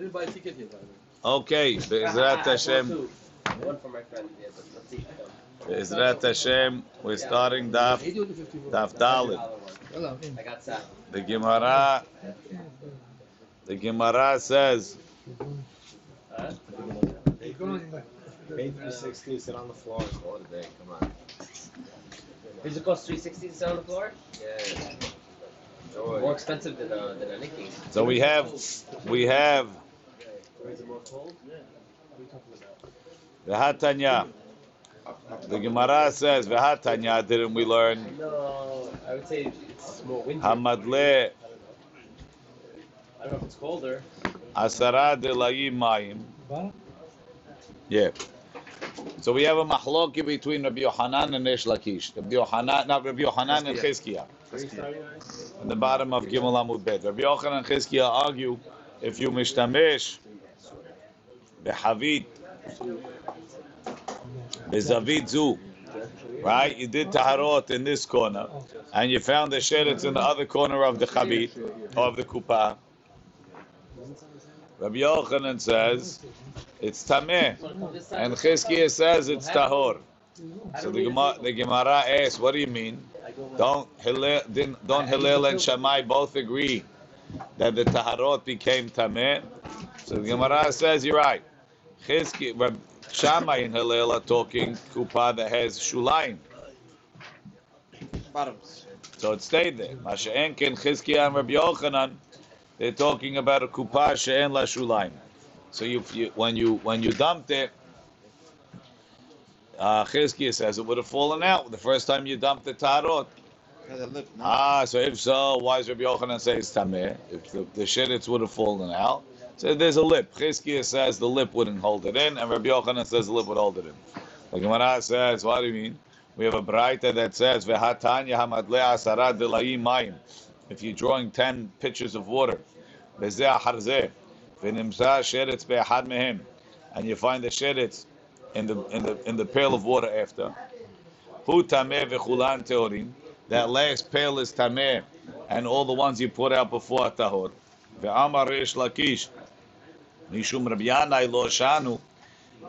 didn't buy a ticket yet. Okay, Be'ezrat Hashem. One for my friend. Yeah, but let's see. Be'ezrat Hashem, we're starting Daf, Daf Dalit. I got that. The Gemara, the Gemara says, Huh? Pay 360, sit on the floor, and call it a day. Come on. Does it cost 360 to sit on the floor? Yeah. More expensive than a, than a Nikkei. so we have, we have Is it more cold? the Hatanya. The Gemara says, the Hatanya, didn't we learn? No, I would say it's more winter. Hamadle I don't know if it's colder. Asara Delayim Mayim. Yeah. So we have a mahloki between Rabbi Yohanan and Resh Lakish. Rabbi Yohanan, not Rabbi Yohanan and Chizkiah. On the bottom of Gimel Amud Bet. Rabbi Yochanan and Chizkiah argue if you mishtamesh behavit bezavit zu, right? You did taharot in this corner, and you found the sheretz in the other corner of the chavit of the kuppah. Rabbi Yochanan says it's tameh, and Chizkiah says it's tahor. So the Gemara, the Gemara asks, "What do you mean? Don't Hillel, don't Hillel and Shammai both agree that the taharot became tameh?" So the Gemara says, "You're right." Chizkiah, Rab- Shammai and Hillel are talking kuppah that has shulaim, Bottoms. so it stayed there. Masha'en ken Chizkiah and Rabbi Yochanan, they're talking about a kuppah she'en la shulaim. So you, you when you when you dumped it, uh, Chizkiah says it would have fallen out the first time you dumped the tarot. Has a lip. No? Ah, so if so, why does Rabbi Yochanan say it's tameh? If the, the would have fallen out, so there's a lip. Chizkiah says the lip wouldn't hold it in, and Rabbi Yochanan says the lip would hold it in. The Gemara says, what do you mean? We have a braita that says, "Vehatanya hamadle asara mayim." If you're drawing ten pitchers of water, bezeh harzeh, v'nimsa sheretz be'ahad mehem, and you find the sheretz in the in the in the pail of water after. Hu tameh v'chulan teorim. That last pail is tameh, and all the ones you put out before tahor. Ve'amar Reish Lakish, mishum Rabbi Yanai lo shanu,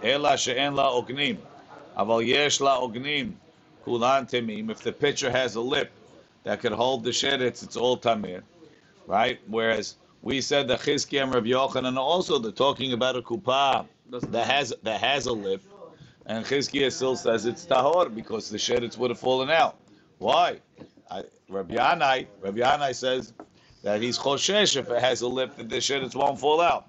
ela she'en la ognim, aval yesh la ognim, kulan temim. If the pitcher has a lip that could hold the sheretz, it's all tamir, right? Whereas we said that Chizkiah and Rabbi Yochanan also they're talking about a kupah that has that has a lip, and Chizkiah still says it's tahor because the sheretz would have fallen out. Why? I, Rabbi Yanai, Rabbi Yanai says that he's choshesh if it has a lip that the sheretz won't fall out.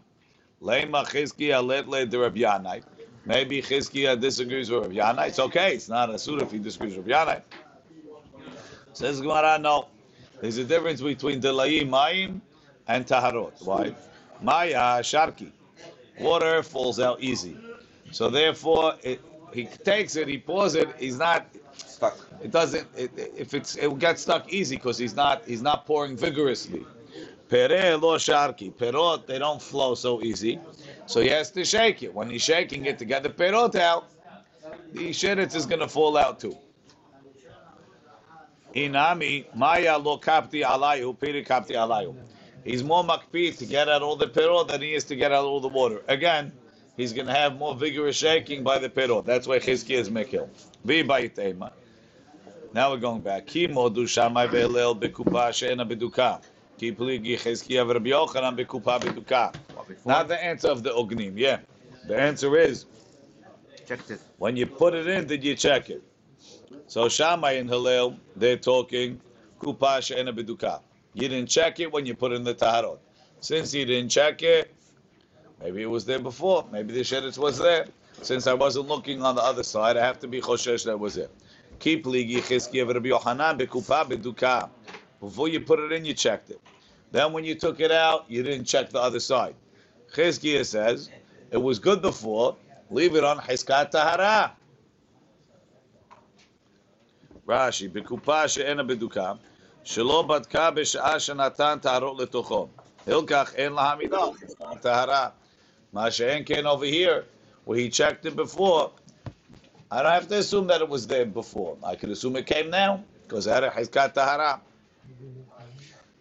Leima Chizkiah let le the Rabbi Yanai. Maybe Chizkiah disagrees with Rabbi Yanai. It's okay. It's not a suit if he disagrees with Rabbi Yanai. Says Gemara, no. There's a difference between delayim mayim and taharot. Why? Maya sharki. Water falls out easy. So therefore, it, he takes it, he pours it. He's not Stuck. it doesn't. It, if it's it gets stuck easy because he's not he's not pouring vigorously. Pere lo sharki. Perot they don't flow so easy, so he has to shake it. When he's shaking it to get the perot out, the sheretz is going to fall out too. Inami maya lo kapti alayu piri kapti alayu. He's more makpi to get out all the perot than he is to get out all the water. Again, he's going to have more vigorous shaking by the perot. That's why Chizkiah is mekil. Bayitema. Now we're going back. Ki modu shamai ve'elel bekupa she'ena beduka. Ki pligi Chizkiah v'Rabbi Yochanan bekupa beduka. Not the answer of the ognim. Yeah, the answer is Checked it. when you put it in, did you check it? So Shammai and Hillel, they're talking kupa she'ena beduka. You didn't check it when you put in the taharot. Since you didn't check it, maybe it was there before. Maybe the sheretz was there. Since I wasn't looking on the other side, I have to be choshesh that was it. Keep ligi chizkiah v'Rabbi Yochanan bekupa beduka. Before you put it in, you checked it. Then when you took it out, you didn't check the other side. Chizkiah says it was good before. Leave it on hiskat tahara. Rashi she'ena beduka shelo badka b'sha'a shenatan taharot letocho. Hilkach en lahamidah hiskat tahara. Ma she'en ken over here where he checked it before. I don't have to assume that it was there before. I could assume it came now because it had a hiskat tahara.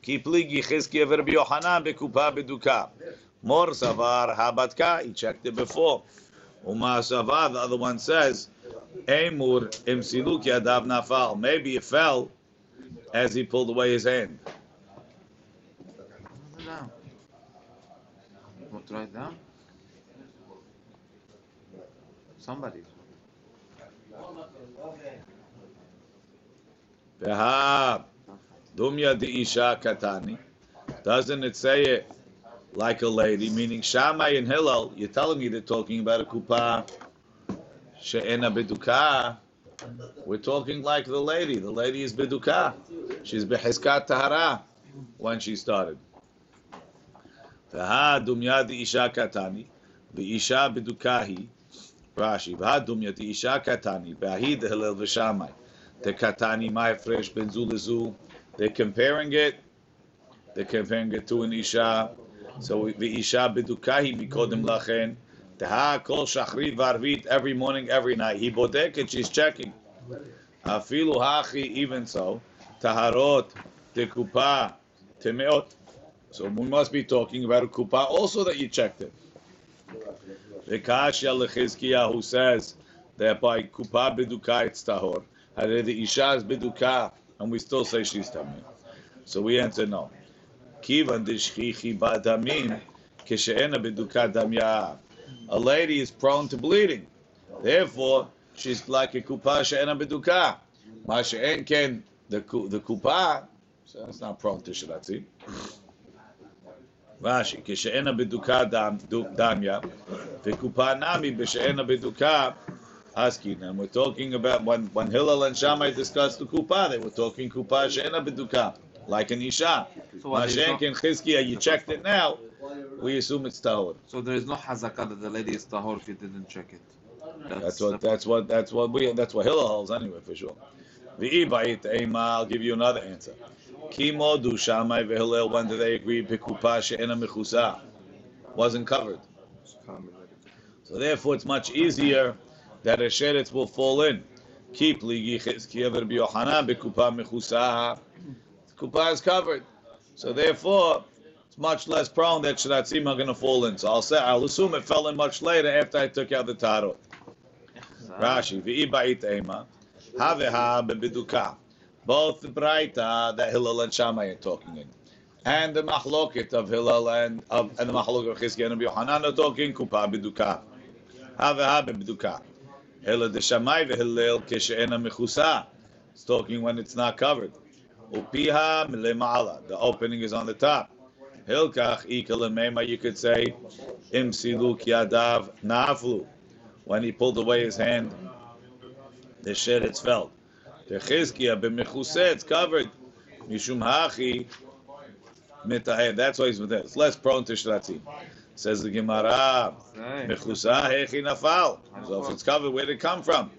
Ki pligi chizkiah v'Rabbi Yochanan bekupa beduka. Mor savar habatka. He checked it before. Uma savar. The other one says, Emur imsiluk yadav nafal. Maybe it fell as he pulled away his hand. Put it down. Want to down? Somebody. Behab. Dumya isha katani. Doesn't it say it like a lady? Meaning Shammai and Hillel, you're telling me they're talking about a kupa she'ena beduka. We're talking like the lady. The lady is beduka. She's beheskat tahara when she started. Veha dumya isha katani. Isha bedukahi. Rashi. Veha dumya isha katani. Vehi de Hillel v'Shammai. The katani ma'afresh ben zu lezu. They're comparing it. They're comparing it to an isha. So the isha bedukahi mikodem lachen. Teha kol shachrit varvit every morning, every night. He bodek it. She's checking. Afilu hachi even so. Taharot tekupa temeot. So we must be talking about a kupa also that you checked it. The kashya lechizkiya who says that by kupa beduka it's tahor. Had the isha is beduka and we still say she's tamim. So we answer no. Kivan dishchichi ba'damim kishe'ena beduka damya. A lady is prone to bleeding. Therefore, she's like a kupa she'ena beduka. Ma she'en ken the the kupa, so it's not prone to shiratzi. Rashi, kishe'ena beduka dam du- damya, v'kupa nami asking. And we're talking about when, when Hillel and Shammai discussed the kupa, they were talking kupa she'ena beduka, like an isha. So what, there is Mashenk and Chizkiya, you checked it now, we assume it's tahor. so there is no hazakah that the lady is tahor if you didn't check it. That's the- what that's what that's what we that's what Hillel holds anyway for sure. The ibait ema, I'll give you another answer. Kimo du Shammai v'Hillel. When did they agree? Bikupa she'ena mechusa wasn't covered. So therefore, it's much easier that a sheretz will fall in. Keep ligi chizkiya v'Rabbi Yochanan bikupa mechusa. Kupa is covered. So therefore, it's much less prone that shiratzim are going to fall in. So I'll say I'll assume it fell in much later after I took out the tarot. Rashi, v'ibait ema, haveha bebiduka. Both the Braita that Hillel and Shammai are talking in, and the Mahloket of Hillel and of and the Mahloket of Rabbi Yochanan are talking kupa beduka. Haveha bebiduka. Hillel de Shammai v'Hillel kishe'ena mechusa. It's talking when it's not covered. Upiha milemala. The opening is on the top. Hilkach ikalemema. You could say im siluk yadav naflu. When he pulled away his hand, the sheretz fell. The chizkiya b'mechuseh, it's covered. Mishum hachi mitahed. That's why he's with it. It's less prone to shratzim. Says the Gemara, mechusah hechi nafal. So if it's covered, where did it come from?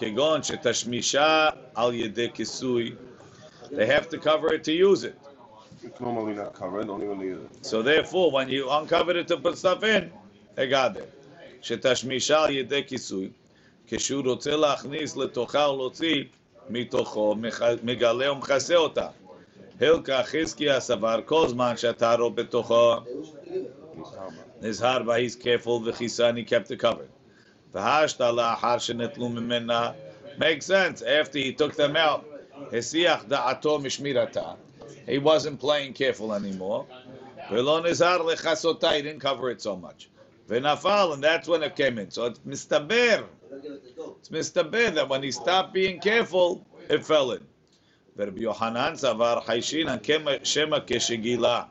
Kegon shetashmisha al yedei kisui. They have to cover it to use it. It's normally not covered, don't even need it. So therefore, when you uncover it to put stuff in, they got it. שתשמישה על ידי כיסוי, כשהוא רוצה להכניס לתוכה ולהוציא מתוכו, מח- מגלה ומכסה אותה. הלקה חזקיה סבר כל זמן שהטהרו בתוכו, נזהר בה, he's careful וכיסה, and he kept it covered. והשתה לאחר שנטלו ממנה, makes sense, after he took them out, הסיח דעתו משמירתה. He wasn't playing careful anymore. ולא נזהר לכסותה, he didn't cover it so much. ונפל, and that's when it came in. So it's מסתבר, it's מסתבר that when he stopped being careful, it fell in. ורבי יוחנן סבר חיישינן שמא כשגילה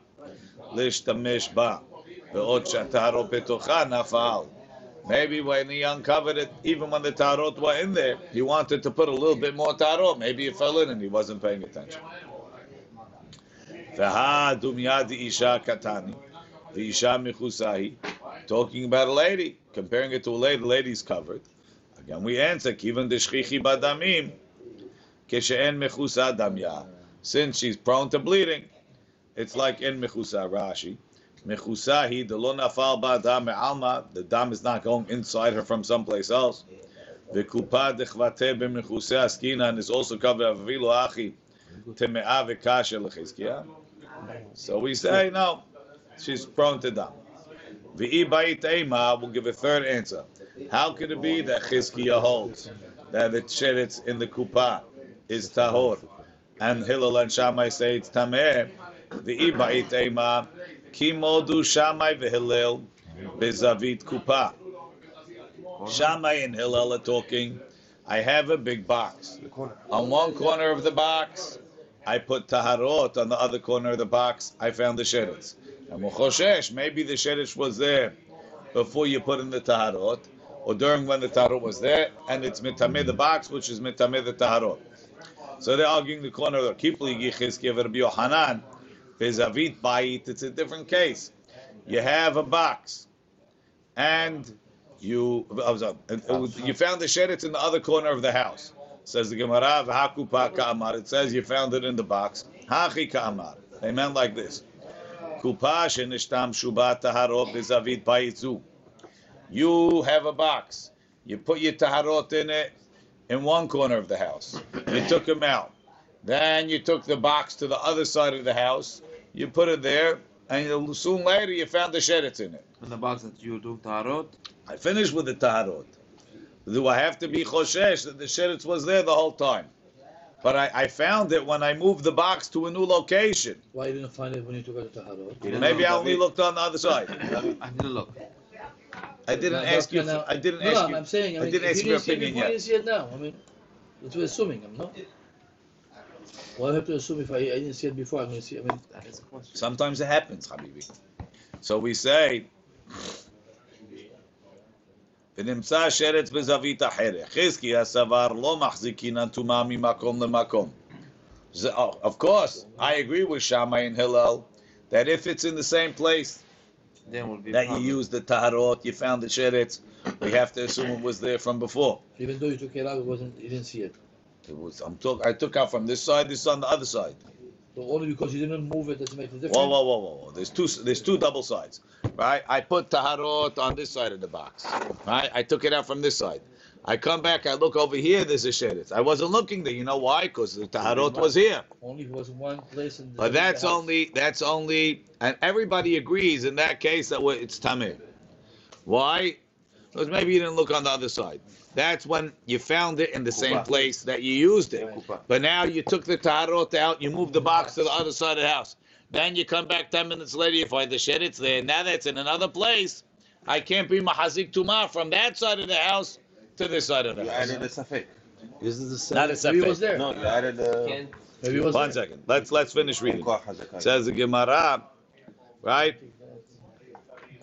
להשתמש בה, Maybe when he uncovered it, even when the tarot were in there, he wanted to put a little bit more tarot. Maybe it fell in and he wasn't paying attention. Talking about a lady, comparing it to a lady, the lady's covered. Again, we answer, Kivan deshchichi badamim, keshe'en mechusa damya. Since she's prone to bleeding, it's like in mechusa Rashi. Mechusahi, the lo nafal ba dam alma, the dam is not going inside her from someplace else. The kupa dechvate b'mechuse askina, and is also covered avilu achi temea v'kasher lechizkia. So we say, no, she's prone to dam. V'i ba'it ema, will give a third answer. How could it be that Chizkiah holds that the sheretz in the kupa is tahor, and Hillel and Shammai say it's tameh? V'i ba'it ema, ki modu Shammai v'Hillel bezavit kupa. Shammai and Hillel are talking. I have a big box. On one corner of the box, I put taharot. On the other corner of the box, I found the sheretz. And maybe the sheretz was there before you put in the taharot, or during when the taharot was there, and it's mitameh the box, which is mitameh the taharot. So they're arguing the corner of the Kipli Yichizkiv Rabbi Yohanan, Bezavit Bayit, it's a different case. You have a box, and you you found the sheretz in the other corner of the house. Says the Gemara, "V'hakupa ka'amar." It says you found it in the box. Hachi ka'amar. They meant like this. Kupa shenishtam shubat taharot bezavit bayitzu. You have a box. You put your taharot in it in one corner of the house. You took them out. Then you took the box to the other side of the house. You put it there, and soon later you found the sheretz in it. In the box that you do tarot. I finished with the taharot. Do I have to be choshesh that the sheretz was there the whole time? But I, I found it when I moved the box to a new location. Why you didn't find it when you took out the taharot? Maybe I only looked on the other side. I didn't look. I didn't Now, ask you. now- I didn't no, ask no, you. I'm saying, I I mean, didn't ask you your didn't see it opinion before, you yet. didn't see it now. I mean, that's we're assuming, I'm not. Why do I have to assume if I, I didn't see it before, I'm going to see, I mean, That is a question. Sometimes it happens, Habibi. So we say, ונמצא שרץ בזווית אחרת. חזקיה סבר לא מחזיקינן טומאה ממקום למקום. זה- oh, Of course, I agree with Shammai and Hillel that if it's in the same place Then will be that you problem. used the taharot, you found the sheretz, we have to assume it was there from before. even though you took it out, it wasn't, you didn't see it. It was. I'm talk, I took out from this side, this on the other side. So only because you didn't move it, doesn't make a difference. Whoa, whoa, whoa, whoa, whoa. There's two. There's two double sides, right? I put taharot on this side of the box, right? I took it out from this side. I come back. I look over here. There's a sheretz. I wasn't looking there. You know why? Because the taharot was here. Only was one place in the. But that's only. That's only. And everybody agrees in that case that it's tamir. Why? Because maybe you didn't look on the other side. That's when you found it in the same place that you used it. But now you took the tarot out, you moved the box to the other side of the house. Then you come back 10 minutes later, you find the sheretz there. Now that's in another place. I can't be mahazik tuma from that side of the house to this side of the You house. added a safek. This Is this the same? Not a safek. Maybe it was there. No, you added a. Can't Maybe it was One there. second. Let's let's finish reading. Koach Hazakai. Says the Gemara, right?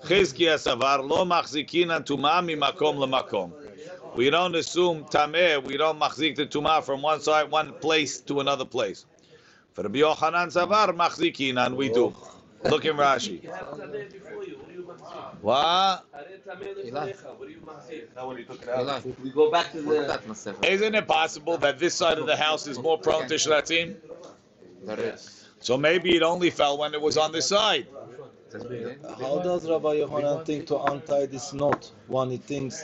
Chizkiya savar lo machzikinan tuma mimakom lemakom. We don't assume tameh. We don't machzik the tuma from one side, one place to another place. For Rabbi Yochanan savar machzikinan, we do. Oh. Look in Rashi. What? Now when you took it out. Eli, we go back to put the that Masefer. Isn't it possible that this side of the house is more prone to shratim? There is. So maybe it only fell when it was on this side. How does Rabbi Yohanan think to untie this knot when he thinks,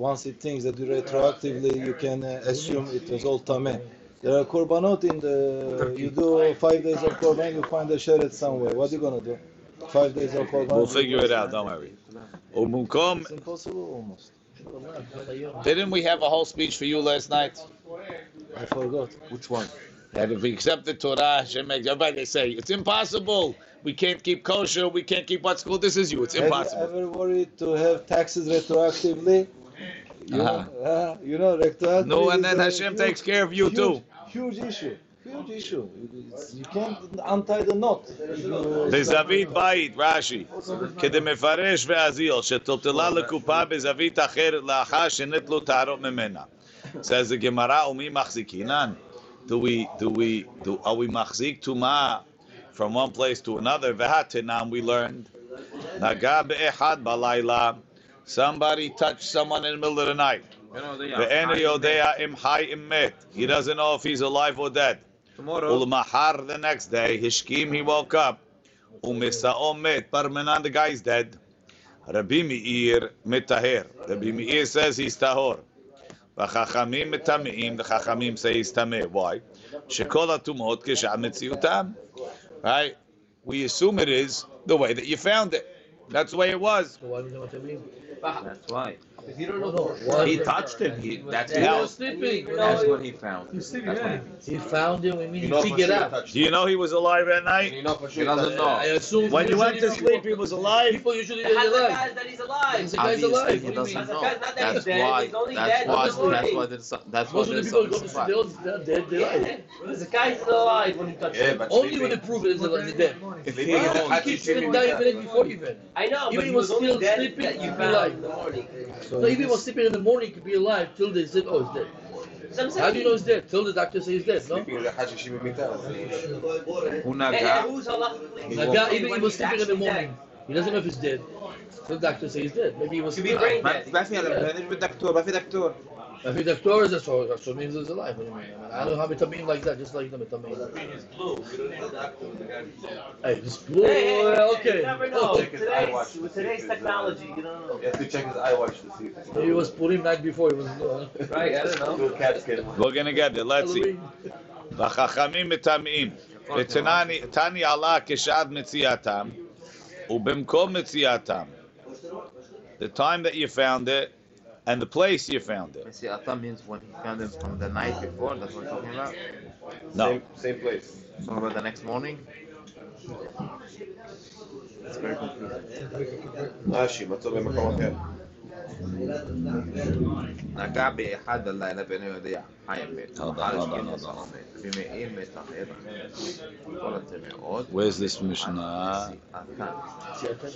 once it thinks that you retroactively you can uh, assume it was all tameh? There are korbanot in the, you do five days of korban, you find a sheret somewhere. What are you gonna do? Five days of korban. We'll figure it out. Don't worry. Umukom. It's impossible almost. Didn't we have a whole speech for you last night? I forgot. Which one? That if we accept the Torah, Hashem makes everybody they say it's impossible. We can't keep kosher. We can't keep what's called. This is you. It's impossible. Have you ever worried to have taxes retroactively? You Uh-huh. know, uh, you know, retroactively. No, and is then a Hashem huge- takes care of you huge, too. Huge issue. Huge issue. It's- you can't untie the knot. You- בזווית בית, רש"י, כדמפרש ואזיל, שטלטלה לקופה בזווית אחרת לאחר שנטלו טהרות ממנה. Says the Gemara, ומי מחזיקינן? Do we, do we, do, are we מחזיק טומאה from one place to another? והתנם, we learned. נגע באחד בלילה. Somebody touched someone in the middle of the night. You know, they ואין יודע אם חי אם מת. He doesn't know if he's alive or dead. Tomorrow. Ulmahar the next day, Hishkim, he woke up. Umisao met, Parmenan, the guy's dead. Rabbi Meir mitaher. Rabbi Meir says he's tahor. V'chachamim mitameim, the chachamim say he's tameh. Why? Shekol atumot kisham metziutam. Right? We assume it is the way that you found it. That's the way it was. So why do you know what I mean? That's why. If you don't know, no. Why? He touched him. He, that's He Now- was sleeping. That's what he found. That's what He found him. I mean, You he know for figured sure out. touched Do you know he was alive at night? You know for He doesn't know. I assume When you went to usually sleep, he was alive. People usually the they're Hazak alive. guys that he's alive. He's a guy's Obviously, alive. he What do you doesn't mean? Hazak know. guy's not that he's That's dead, why. he's only That's dead why. this morning. That's why. There's, that's why Most of the there's people who something go to fact. sleep, they're dead. They're alive. Yeah, the guy's still alive when he touched Yeah, him. but Only when they sleeping. prove it is they're dead. If He he was- had He to keeps sleep him in dying a the- minute before even. I know, Even but he he was was only still dead sleeping, that you he'd be found alive. in the morning. So even he was sleeping in the morning, he could be alive till they said, oh, he's dead. So I'm saying, How do you know he's dead? Till the doctor says he's dead, no? Sleeping in the Hashishi B'mita. Who Hey, hey, naga? who's halachically- The guy, even he when was he's sleeping in the actually dead? morning. He doesn't know if he's dead. Till the doctor says he's dead. Maybe he was To be sleeping. brain ما dead. ما في مش بالدكتور ما في دكتور If the doctor is so, that so means he's alive. What do you mean? I, mean, I don't have vitamin like that, just like the vitamin. Hey, it's blue. Hey, hey, hey, okay. You never know. okay. Today's, with today's technology, you don't know. You have to check his eye watch to see if it's Maybe it was Purim night before. It was uh, Right, I don't know. Do a cat scan. We're gonna get there. Let's see. Halloween. והחכמים מטמאים. ותני עלה כשעת מציאתם, ובמקום מציאתם. The time that you found it, and the place you found it. See, Ata means when he found him from the night before. That's what we're talking about. No. Same, same place. Talking about the next morning. It's very confusing. Ah, حد الله Where's this Mishnah? Uh?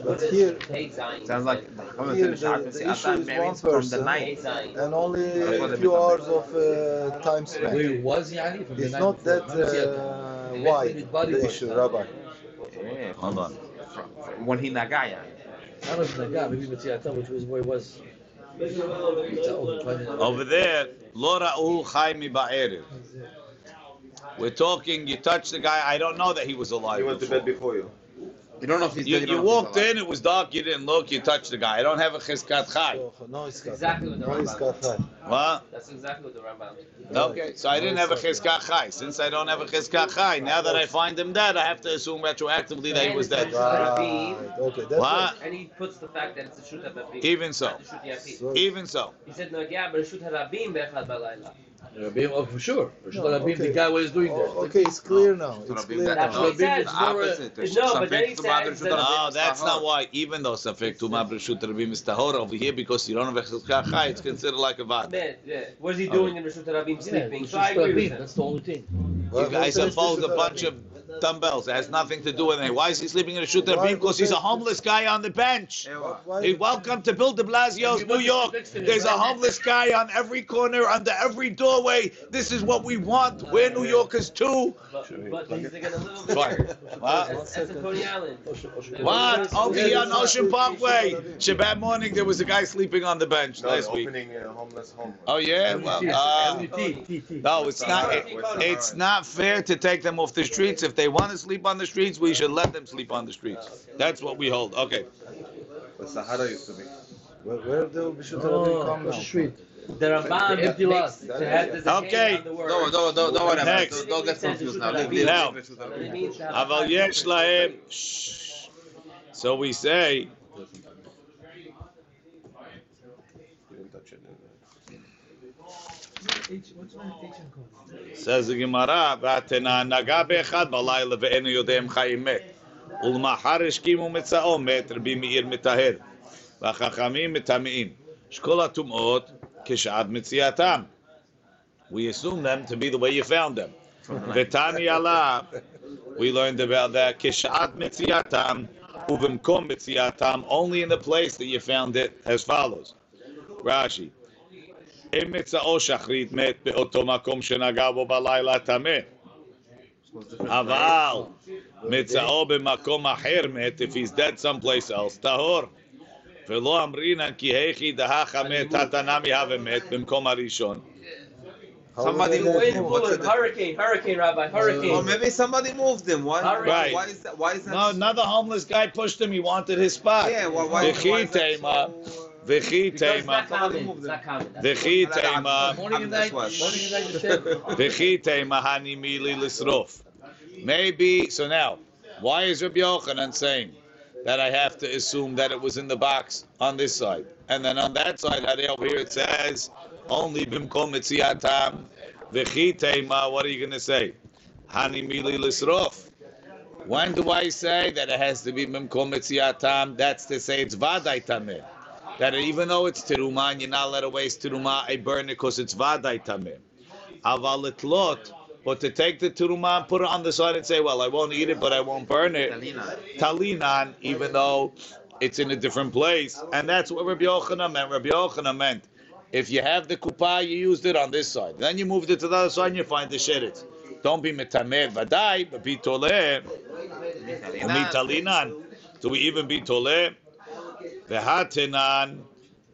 But here, sounds like here the, the issue is one person and only a few hours of uh, time spent. It's not that uh, wide the issue, Rabbi. Hold on. When he nagaya which was where he was. Over there, lo ra'u chai mi ba'erev. We're talking, you touched the guy, I don't know that he was alive. He went to bed before you. You don't know if he's You, dead. you don't know if walked in, it was dark, you didn't look, you touched the guy. I don't have a chizkat chai. No, it's Exactly what the it's Rambam. got What? That's exactly what the Rambam. Okay, so I didn't have a chizkat chai. Since I don't have a chizkat chai, now that I find him dead, I have to assume retroactively that he was dead. Right. Okay, that's What? And he puts the fact that it's a shoot at Even so. Not the shoot yapim. So, Even so. He said, no, yeah, but a shoot harabim be'echad balayla. Rabim, oh, for sure. For sure, No, Rabim, the guy was doing that. Oh, okay, it's clear now. So It's clear that- That's now. what he Rabbi, it's The opposite. No, but then he to says Madrid that- Shudar No, that's not why. Even though Safek Tuma Breshut Rabim is Tahor over here, because you don't have a chizkat chai, it's considered like a vad. Man, yeah. What is he doing in Rishut Harabim Yeah, sleeping? So I agree with him. That's the only thing. You guys Well, supposed a bunch of dumbbells. It has nothing to do with it. Why is he sleeping in a shooter Why- Because he's a homeless guy on the bench. Ewa. Why- Hey, welcome to Bill de Blasio's New York. There's a homeless guy on every corner, under every doorway. This is what we want. We're New Yorkers too. But, but he's like a little bit. What? That's, that's a What? Over here on Ocean Parkway. Shabbat morning, there was a guy sleeping on the bench No, last week. opening a homeless home. Oh yeah. Well, uh, no, it's not. It, it's not fair to take them off the streets. If they they want to sleep on the streets, we should let them sleep on the streets. That's what we hold. Okay. Sahara used to be. Where, where the Bishop oh, come the street? The Ramban yeah, makes, makes, okay. No, no, no, no, whatever. Next. Don't get confused now. Now, Aval Yesh Lahem. So we say. What's my teaching? Says the Gemara, "V'atena naga be'echad balayla ve'enu yodeim chayimet ulmahar eshkimu mitzao met Rabbi Meir mitaher v'achachamim mitameim shkola tumot kishad mitziatam." We assume them to be the way you found them. V'tani ala, we learned about that kishad mitziatam uvimkom mitziatam only in the place that you found it as follows. Rashi. אם מצאו שחרית מת באותו מקום שנגע בו בלילה טמא, אבל מצאו במקום אחר מת, if he's dead someplace else, טהור. ולא אמרינן כי היכי דהכה מת, התנמי הווה מת, במקום הראשון. Somebody they Wind, what's hurricane, hurricane, Rabbi, hurricane. Or maybe somebody moved him. Why? Right. Why is that? Why is that? No, another homeless guy pushed him, he wanted his spot. Yeah. Why? Why, why וכי is that so? וכי V'chi teima. V'chi teima. V'chi teima hanimili lisrof. Maybe, so now, why is Rabbi Yochanan saying that I have to assume that it was in the box on this side? And then on that side, over here it says, only bimkom etziatam v'chi teima, what are you going to say? Hanimili lisrof. When do I say that it has to be bimkom etziatam? That's to say it's vaday tameh. That even though it's teruma and you're not allowed to waste teruma, I burn it because it's vaday tamim. Aval itlot. But to take the teruma and put it on the side and say, well, I won't eat it, but I won't burn it. Talina. Talinan, even though it's in a different place. And that's what Rabbi Yochanan meant. Rabbi Yochanan meant if you have the kupa, you used it on this side. Then you moved it to the other side and you find the sheretz. Don't be metamer vadai, but be toleh. Umitalinan. Do we even be toleh? V'hatenan.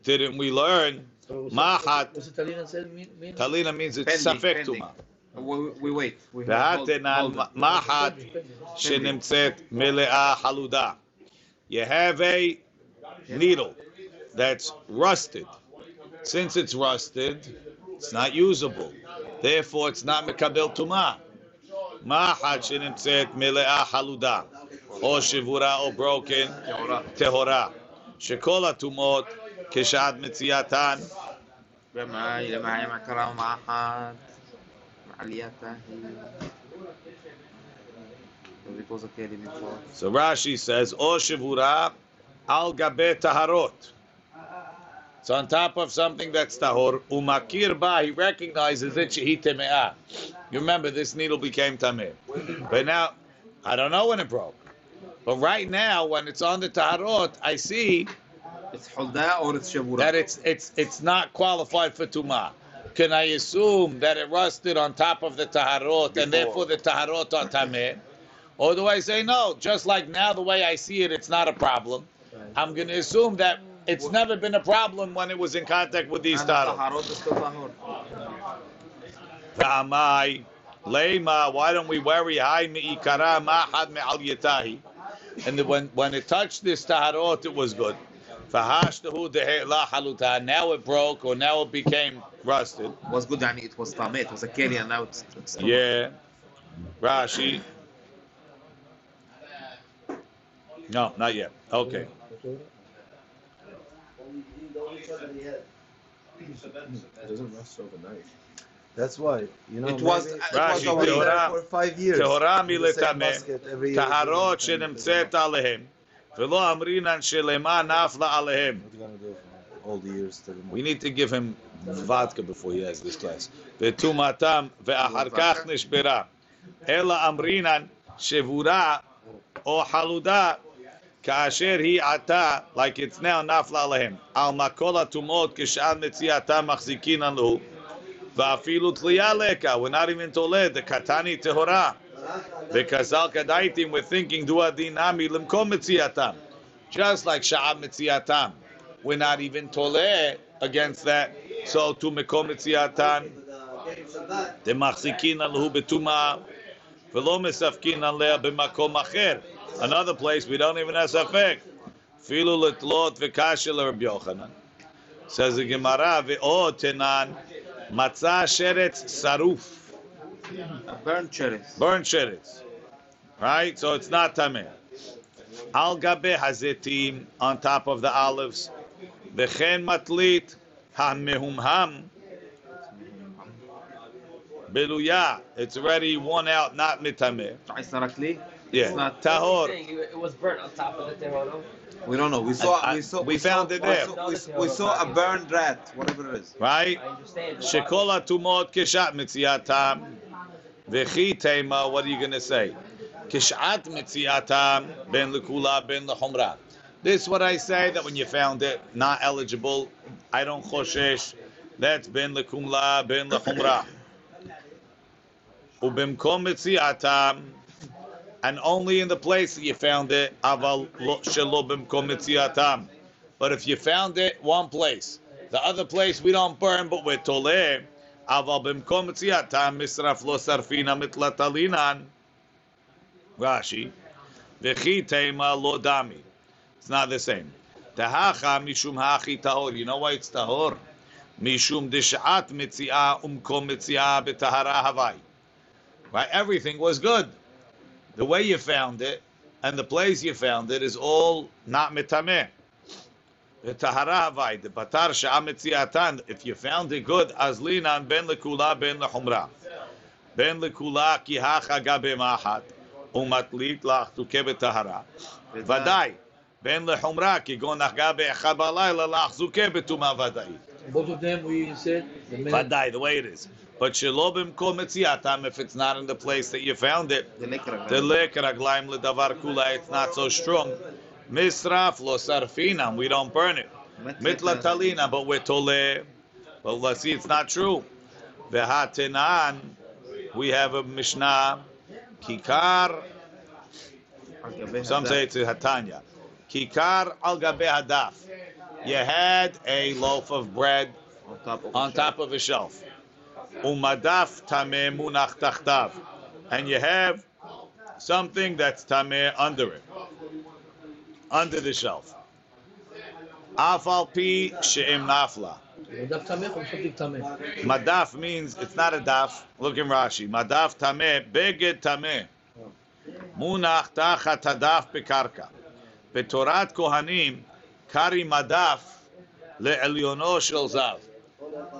Didn't we learn? Mahat. What's Italian said mean? mean? Talina means it's Pending, safek pending. tuma. We, we wait. We hold- והתנן hold it. מחט שנמצאת מלאה חלודה. You have a needle that's rusted. Since it's rusted, it's not usable. Therefore, it's not מקבל טומאה. מחט שנמצאת מלאה חלודה, או שבורה או broken, טהורה. שכל הטומאות כשעת מציאתן ומה למה היה קרה ומאחד עלייתה היא וכל זה כאלה מפה So Rashi says, "O shivura al gabe taharot." It's on top of something that's tahor. Umakir ba, he recognizes it shehi teme'ah. You remember this needle became tameh. But now, I don't know when it broke. But right now, when it's on the taharot, I see it's or it's. That it's it's it's not qualified for tuma. Can I assume that it rusted on top of the taharot Before. and therefore the taharot are tameh? Or do I say no? Just like now, the way I see it, it's not a problem. I'm going to assume that it's well, never been a problem when it was in contact with these taharot. Why don't we worry? and the, when when it touched this taharot, it was good. Now it broke, or now it became rusted. It was good, Danny. it was tameh. It was a keli, and now it's, it's yeah. Rashi. No, not yet. Okay. It doesn't rust overnight. That's why, you know. It was- maybe it it's was been already- there for five years. טהורה in the same מלטמא, basket every year. טהרות שנמצאת עליהם, ולא אמרינן שלמה נפלה עליהם. What you gonna do for all the years till the We need to give him vodka before he has this class. וטומאתם, ואחר כך נשברה. אלא אמרינן שבורה או חלודה, כאשר היא עתה, like it's now, נפלה עליהם. על מה כל הטומאות כשעת מציאתם מחזיקינן לו, ואפילו תליה לקה, we're not even תולד, דקתני טהורה. וכזל כדאיתים, we're thinking, דו הדין נמי למקום מציאתם. Just like שעה מציאתם. We're not even toleh against that. So to mekom mitziatan, the machzikin alhu betuma, velo mesafkin aleh b'makom acher. Another place we don't even have safek. Filu letlot v'kashel Rabbi Yochanan. Says the Gemara ve'o tenan Matzah sheretz saruf. Burnt sheretz. Burnt sheretz. Right? So it's not tameh. Al gabe hazetim on top of the olives. v'chen matlit hamehumham. Beluya. It's already worn out, not mitameh. Yeah. It's not tahor. It was burnt on top of the tehorah. We don't know. We saw. I, I, we saw. We, we found saw, it there. We saw, we, we saw a burned rat, whatever it is. Right. Shekola atumot kishat mitziatam vechi tema. What are you going to say? Kishat mitziatam ben lekula ben lechumra. This is what I say that when you found it, not eligible. I don't choshesh. That's ben lekumla ben lechumra. Ubimkom mitziatam and only in the place that you found it, אבל לא- שלא במקום מציאתם. But if you found it one place, the other place we don't burn, but we're toleh, אבל במקום מציאתם משרף לא שרפינה מתלתלינן. Rashi, וכי תימה לא דמי. It's not the same. תהכה משום הכי טהור. You know why it's טהור? משום דשעת מציאה ומקום מציאה בטהרה הוואי. Right? Everything was good. The way you found it and the place you found it is all not mitameh. The tahara the batar she'ametziatan. If you found it good, azlinan ben lekula ben lechumra. Ben lekula ki hachaga mahat umatlit lach tuke tahara. Vadai. Ben lechumra ki gonachagabe be'echad b'alayla lach zuke vaday. Both of them we said. Vadai, the way it is. But shelobim kol metziatam, if it's not in the place that you found it, the lekraglaim ledavar kula, it's not so strong. Misraf lo sarfinam, we don't burn it. Mitla talina, but we're tole. But let's see, it's not true. Vehatenan, we have a Mishnah, kikar, some say it's hatanya. Kikar al gabe hadaf. You had a loaf of bread on top of, on top of a shelf. Umadaf tameh munach tachtav. And you have something that's tameh under it, under the shelf. Afal pi she'im nafla. Madaf means it's not a daf. Look in Rashi. Madaf tameh, beged tameh. Munach tachat hadaf bekarka. Betorat kohanim, kari madaf le'elyono shel zav.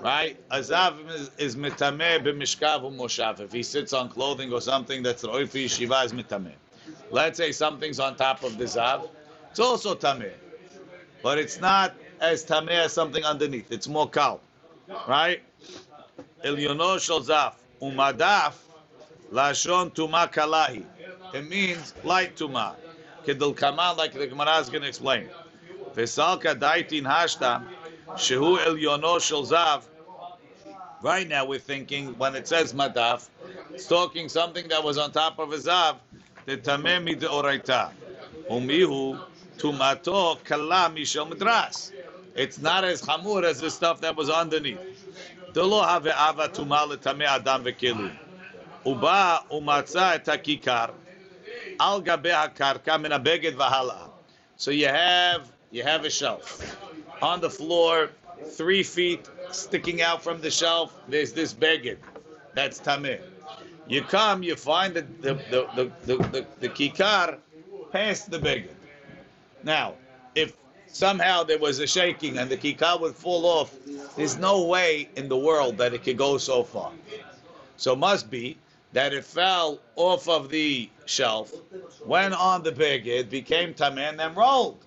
Right? A zav is, is mitameh b'mishkav u'moshav. If he sits on clothing or something that's roi for yeshiva is mitameh. Let's say something's on top of the zav. It's also tameh. But it's not as tameh as something underneath. It's more kal. Right? Elyono shel zav. Umadaf lashon tuma kalahi. It means light tuma. Kedel kamal, like the Gemara is going to explain. Vesalka daitin hashta shehu elyono shel zav. Right now we're thinking when it says madaf, it's talking something that was on top of a zav. The tameh mi deoraita. Umihu tumato kala mishel madras. It's not as hamur as the stuff that was underneath. Delo have ava tuma letameh adam v'kelim. Uba umatza et hakikar al gabe hakarka min abeged v'hala. So you have you have a shelf on the floor, three feet sticking out from the shelf. There's this beged that's tameh. You come, you find the the the the, the, the, kikar past the beged. Now, if somehow there was a shaking and the kikar would fall off, there's no way in the world that it could go so far. So must be that it fell off of the shelf, went on the beged, became tameh, and then rolled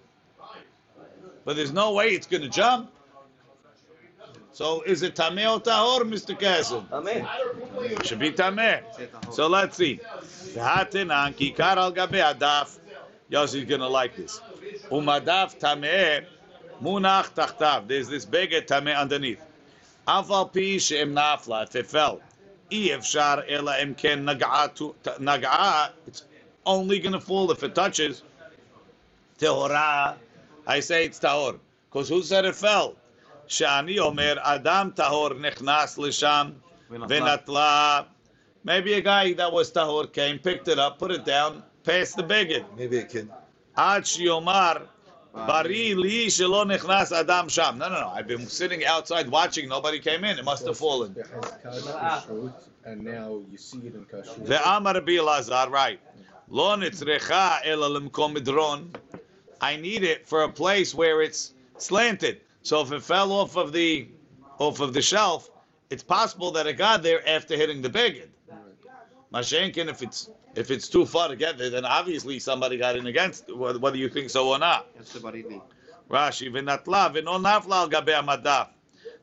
but there's no way it's going to jump. So is it tameh or tahor, Mr. Kasson? Tameh. Should be tameh. So let's see. Hatinan kikar al gabe adaf. Yossi's going to like this. Umadaf tameh munach tachtav. There's this bigger tameh underneath. Aval pi she'em nafla, if it fell. If shar ela em ken naga'a, it's only going to fall if it touches. Tehorah. I say it's tahor. Because who said it fell? Shani Omer Adam tahor nechnas lisham venatla. Maybe a guy that was tahor came, picked it up, put it down, passed the beged. Maybe a kid. Ad Omar bari li shelo nechnas adam sham. No, no, no. I've been sitting outside watching. Nobody came in. It must have fallen. And now you see it in Kashmir. The Amar Bi Lazar, right? Lo nitzrecha ela. I need it for a place where it's slanted. So if it fell off of the off of the shelf, it's possible that it got there after hitting the beged. Mashenkin, if it's if it's too far to get there, then obviously somebody got in against it, whether whether you think so or not. רש"י, ונטלה ולא נפלה על גבי המדף,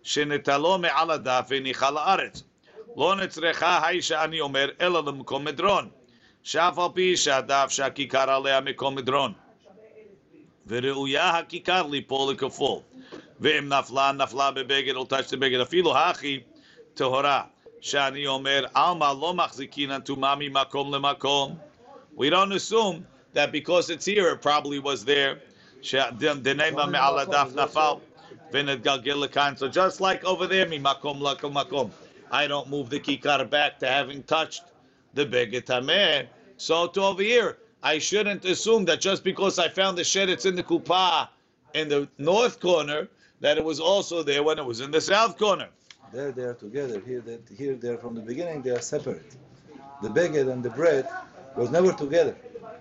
שנטלו מעל הדף והניחה לארץ. לא נצרכה היי שאני אומר, אלא למקום מדרון, שאף על פי שהדף שהכיכר עליה מקום מדרון. וראויה הכיכר ליפול לכפול. ואם נפלה, נפלה בבגד או touch the בגד, אפילו הכי טהורה. שאני אומר, עלמא לא מחזיקין טומאה ממקום למקום. We don't assume that because it's here, it probably was there. דנמה מעל הדף נפל ונתגלגל לכאן. So just like over there, ממקום למקום. I don't move the kikar back to having touched the beged tameh. So to over here, I shouldn't assume that just because I found the sheretz in the kupa in the north corner, that it was also there when it was in the south corner. There they are together. Here, they, here they are from the beginning. They are separate. The beged and the bread was never together.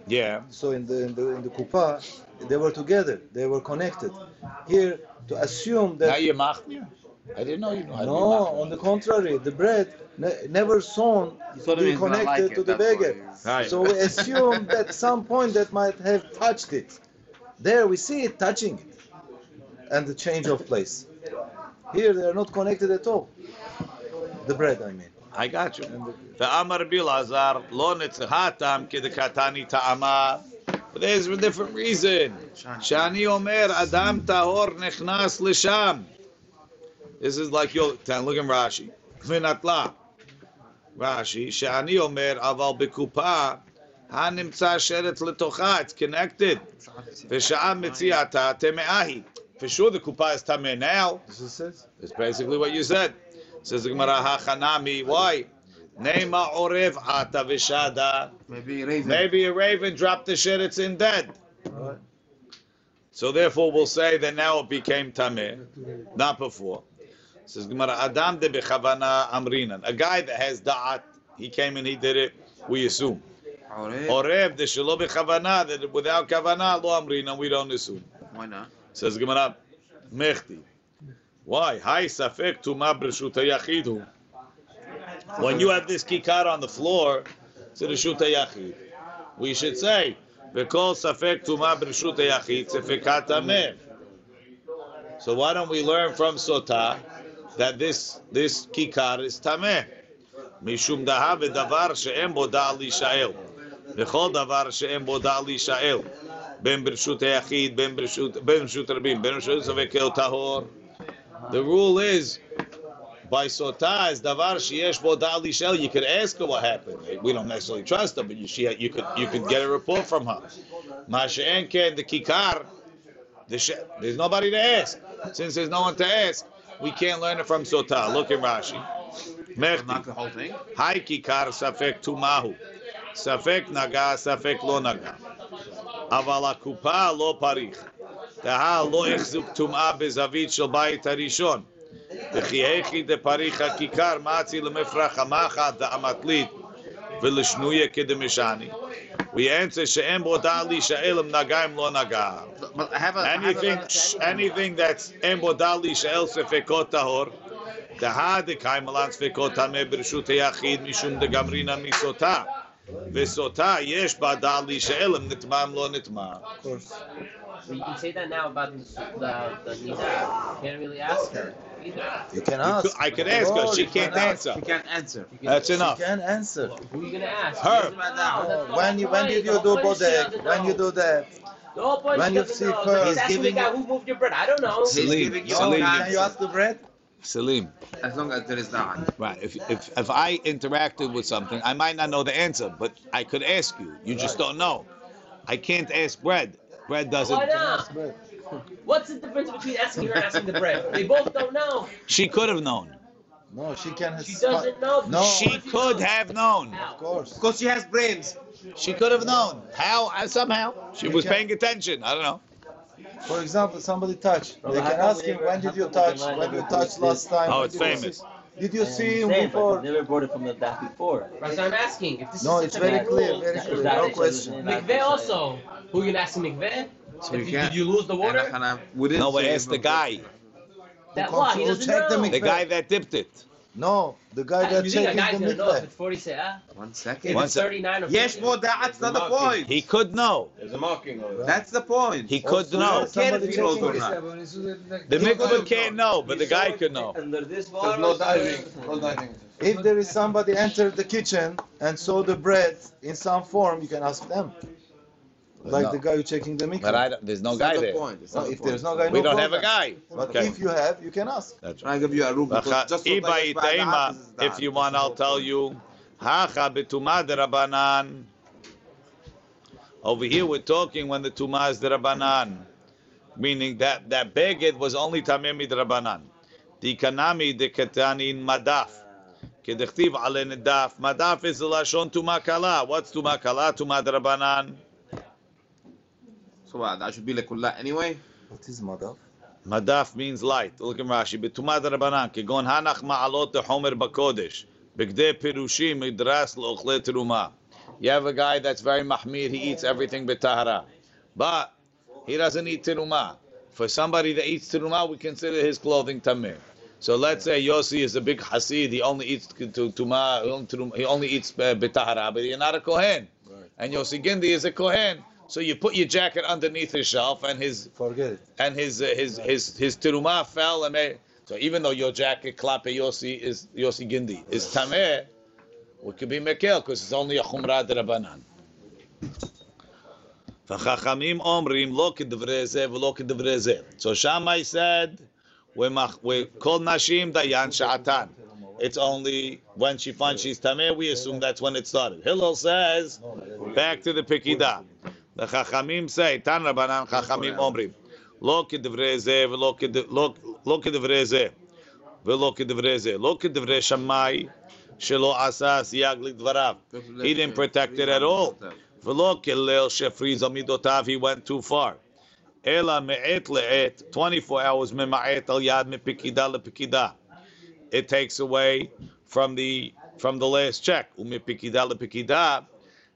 Yeah. So in the in the in the kupa, they were together. They were connected. Here to assume Now that you mocked me? I didn't know you know no, on the contrary, the bread ne- never sown so be connected like it, to the beggar. So we assume that some point that might have touched it. There we see it touching it and the change of place. Here they are not connected at all. The bread, I mean. I got you. Ta'amar bilazar lo netzahatam kedekatani ta'ama. But there's a different reason. Shani omer adam tahor nechnas lisham. This is like your, look at Rashi. ונטלה. רש"י, שאני אומר, אבל בקופה, הנמצא שרץ לתוכה, it's connected. ושעה מציאתה טמאה היא. For sure the kupa is tameh now. this is it. It's basically what you said. Says the Gemara, Hachanami, why? Nema orev ata vishada. Maybe raven. Maybe a raven dropped the shit, it's in dead. Alright. So therefore we'll say that now it became tameh, not before. Says Gemara, Adam de bechavana amrinan. A guy that has da'at, he came and he did it, we assume. Orev. De shelo bechavana, that without kavana, lo amrinan, we don't assume. Why not? Says Gemara, Mechti. Why? Hi safek tuma b'reshut yachidu. When you have this kikar on the floor, it's a reshut yachid. We should say, "V'kol safek tuma b'reshut yachid sefekat tameh." So why don't we learn from Sota that this this kikar is tameh? Mishum daha v'davar she'em bo da'al lishael. V'chol davar she'em bo da'al lishael. בין ברשות היחיד, בין ברשות, בין ברשות רבים, בין ברשות ספק כאל טהור. The rule is, by sotah is davar sheyesh bo da'al lishel. You could ask her what happened. We don't necessarily trust her, but you, she, you could you could get a report from her. Masha'en ken the kikar, the she, there's nobody to ask. Since there's no one to ask, we can't learn it from sotah. Look in Rashi. Not Mechti. the whole thing. Hai kikar safek tumahu. Safek naga, safek lo naga. אבל הקופה לא פריך. דהה לא החזיק טומאה בזווית של בית הראשון. וכי היכי דפריך הכיכר מצי למפרח המחט דאמתלית ולשנויה כדמשני. We answer שאין בו דע להישאל אם נגע אם לא נגע. But, but I have a. I have Anything, a, anything that's אין בו דע להישאל ספקות טהור. דהה דקיימלן ספקות טמא ברשות היחיד משום דגמרינא מסוטה. וסוטה יש בה דע להישאל אם נטמא אם לא נטמא. Of course. But you can say that now about the the, the nida. You can't really ask her either. You can You could- I could ask her, Oh, she can't can answer. He can't answer. You can, That's She enough. can answer. Who are you gonna ask? Her. She doesn't know. That's the when you when did you do whole point is she bodek? When you do that? The whole point when you see know. her- He's He's asking the giving guy who moved your bread. I don't know. Salim, giving Salim. Can you ask the bread? Salim. As long as there is that. Right. If, if if I interacted with something, I might not know the answer, but I could ask you. You just don't know. I can't ask bread. Bread doesn't. Why not? Ask bread. What's the difference between asking her and asking the bread? They both don't know. She could have known. No, she can't. She doesn't know. No. She could have known. Of course. Because she has brains. She could have known. How? Uh, somehow. She was Okay. paying attention. I don't know. For example, somebody touched. Well, They can ask him when did you touch? never- When you never touched last time? Oh, it's did you famous. see- Did you see him Same, but before? Never brought it from the back before. That's what I'm asking. If this No, is it's very clear, rule, very clear. No question. Mikveh also. Who you gonna ask mikveh? So you you, can't. did you lose the water? And I- we didn't No, but say ask the guy. That Who what? He comes- doesn't who checked the know. The guy that dipped it. No, the guy ah, that you think a checking guy's the gonna know if mikveh. it's 40 se'ah? One If. One it's 39 or Yes, more that's not the point. He could know. There's a marking on it. That's the point. He could Also, know. don't care somebody if he knows or not. The He mikvah can't know, but the guy could know. Under this There's no diving. No diving. If there is somebody entered the kitchen and saw the bread in some form, you can ask them. Like No. the guy who checking the mikveh. But I don't, there's no It's not guy the there. point. It's No, not the if point. there's no guy, We no don't have a guy. But Okay. if you have, you can ask. That's I give you a rule because just so Iba that it's by the itaima. office is If you want, I'll tell you. Hacha betuma derabanan. Over here, we're talking when the tuma is derabanan, meaning that that beged was only tamemi derabanan. The kanami de ketanin madaf. Kedechtiv ale nedaf. Madaf is the lashon tuma kala. What's tuma kala? Tuma derabanan. So what? That should be like kullah anyway. What is madaf? Madaf means light. Look at Rashi. Betuma derabanan. Kegon hanach ma'alot homer bakodesh. Begde pirushim idras lo'ochle teruma. You have a guy that's very mahmir, he eats everything betahara. But he doesn't eat tirumah. For somebody that eats tirumah, we consider his clothing tamir. So let's say Yossi is a big hasid, he only eats to, tuma, he only- tirumah- he only eats uh, betahara, but he's not a kohen. And Yossi Gindi is a kohen. So you put your jacket underneath his shelf, and his Forget it. and his uh, his his his tirumah fell and made. So even though your jacket klape Yossi is Yossi Gindi is tameh, we could be mekel because it's only a chumrah derabanan. וחכמים אומרים לא כדברי זה ולא כדברי זה. So Shammai said, we call נשים דיין שעתן. It's only when she finds she's tameh, we assume that's when it started. Hillel says, back to the Pekidah. The Chachamim say, Tan Rabbanan Chachamim אומרים, לא כדברי זה ולא כד- לא- לא כדברי זה ולא כדברי זה, לא כדברי שמאי שלא עשה סייג לדבריו. He didn't protect it at all. ולא כליל שפריז על מידותיו, he went too far. אלא מעת לעת, 24 hours ממעט על יד מפקידה לפקידה. It takes away from the from the last check. ומפקידה לפקידה,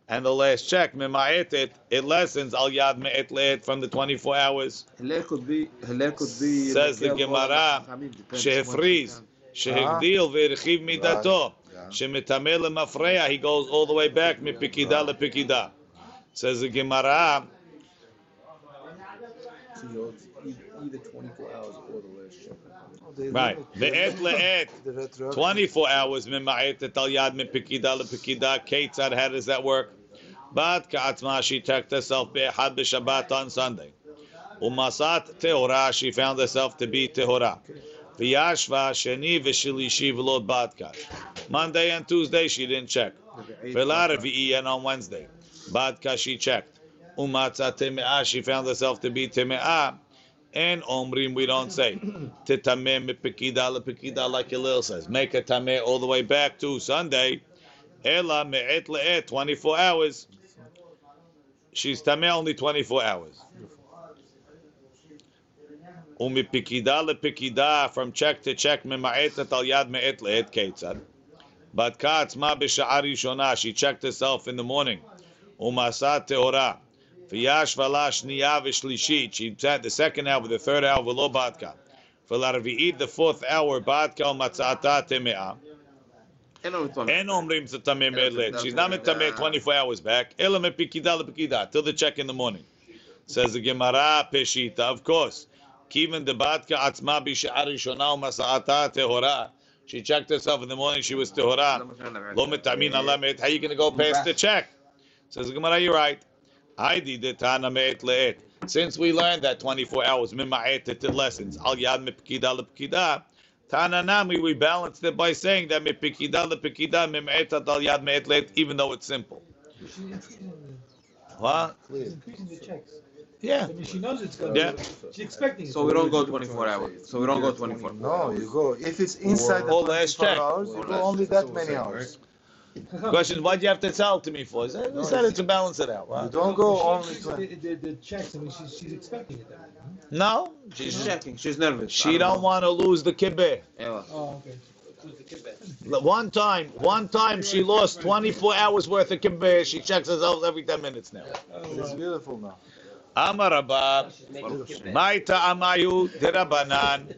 and the last check, mimayetet, it lessens al yad me'et le'et from the 24 hours. Says the Gemara, shehefriz, shehegdil ve'erchiv midato, le'mafreya, he goes all the way back, mipikida le'pikida. Says the Gemara, either 24 hours. Right. Ve'et le'et. 24 hours. Mima'et etal yad min pikida lepikida. Ketzad, how does that work? But ka'atzma, she checked herself be'ehad b'shabbat on Sunday. Umasat tehora, she found herself to be tehora. V'yashva sheni v'shilishi v'lo badka. Monday and Tuesday, she didn't check. V'la revi'i, and on Wednesday. Badkash, she checked. Umatzat teme'ah, she found herself to be teme'ah. And omrim, we don't say. Titameh mepekida lepekida, like Hillel says. Make a tameh all the way back to Sunday. Ela me'et le'et, 24 hours. She's tameh only 24 hours. Umipekida lepekida, from check to check, mema'etet al yad me'et le'et ketzad. But katz ma b'sha'ar rishona, she checked herself in the morning. Umasat teorah. V'yash valash niya v'shlishit. She said the second hour, the third hour, v'lo batka. V'larvi'it, the fourth hour, batka o matzata teme'ah. אין לנו טון. En omrim tameh medlet. She's not tameh 24 hours back. Ela mepikida lepikida, till the check in the morning. Says the Gemara peshita, of course. Kiven de batka atzma b'sha'ar rishona u'masa'ata tehora. She checked herself in the morning, she was tehora. Lo metamin alamet. How you going to go past the check? Says the Gemara, you're right. I did it tana me'et le'et. Since we learned that 24 hours, mima'et it lessons, al yad mipkida lepkida, tana nami, we balanced it by saying that mipkida lepkida, mima'et al yad me'et le'et, even though it's simple. What? Increasing the checks. Yeah. I mean, she knows it's going Yeah. to She's expecting it. So we don't go 24 hours. So we don't go 24. No, you go. If it's inside the Or last 24 hours, you go only that many hours. Question, why'd you have to tell it to me for? I said, we said it to balance it out. You don't go only The, 20. the, the checks, I mean, she's, she's expecting it. then. No, She's checking. She's nervous. she don't want to lose the kibbeh. Ewa. Oh, okay. One time, one time she lost 24 hours worth of kibbeh. She checks herself every 10 minutes now. It's oh, beautiful now. Amar Rabba, She's making kibbeh. my dirabanan.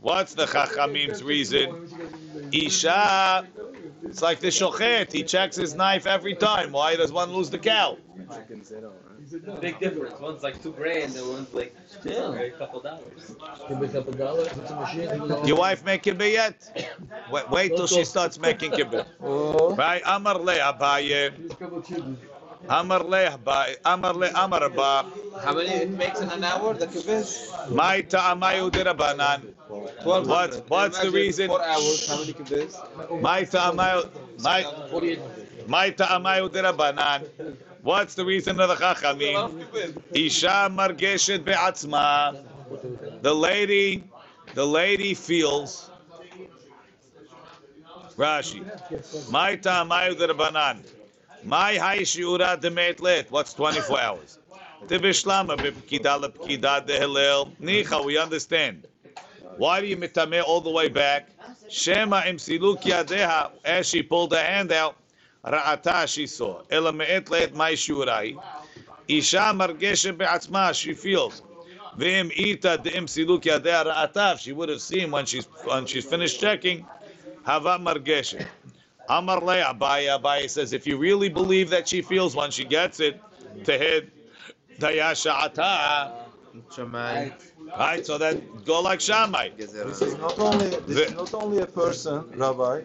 What's the chachamim's reason? Isha, it's like the shochet. He checks his knife every time. Why does one lose the cow? Big difference. One's like two grand and one's like a couple dollars. Give a couple dollars, put some machine, give me the- Your wife make kibbeh yet? Wait, wait till she starts making kibbeh. Uh-huh. Oh, Right? Amar le Abaye. Give us a couple of children. Amar le Abaye. Amar le Amar Rabba. How many it makes in an hour? The kibbutz? My ta'amayu dirabanan. Twelve. What's- what's the reason? Four hours. How many kibbutz? My ta'amayu. My. My ta'amayu dirabanan. What's the reason of the chachamim? Isha margeshet be'atzma. The lady, the lady feels. Rashi. My ta'amayu dirabanan. My high shiura demet let. What's 24 hours? Tibishlama b'pkida lepkida dehelel. Nicha, we understand. Why do you mitameh all the way back? Shema im siluk yadeha. As she pulled her hand out, ra'ata she saw. Ela me'et le'et ma'ishurai. Isha margeshe be'atzma. She feels. Ve'im ita de'im siluk yadeha ra'ata. She would have seen when she's when she's finished checking. Hava margeshe. Amar le Abaya. Says, if you really believe that she feels when she gets it, tehed dayasha ata. Shammai. Right, so that go like Shammai. This is not only this is not only a person, Rabbi,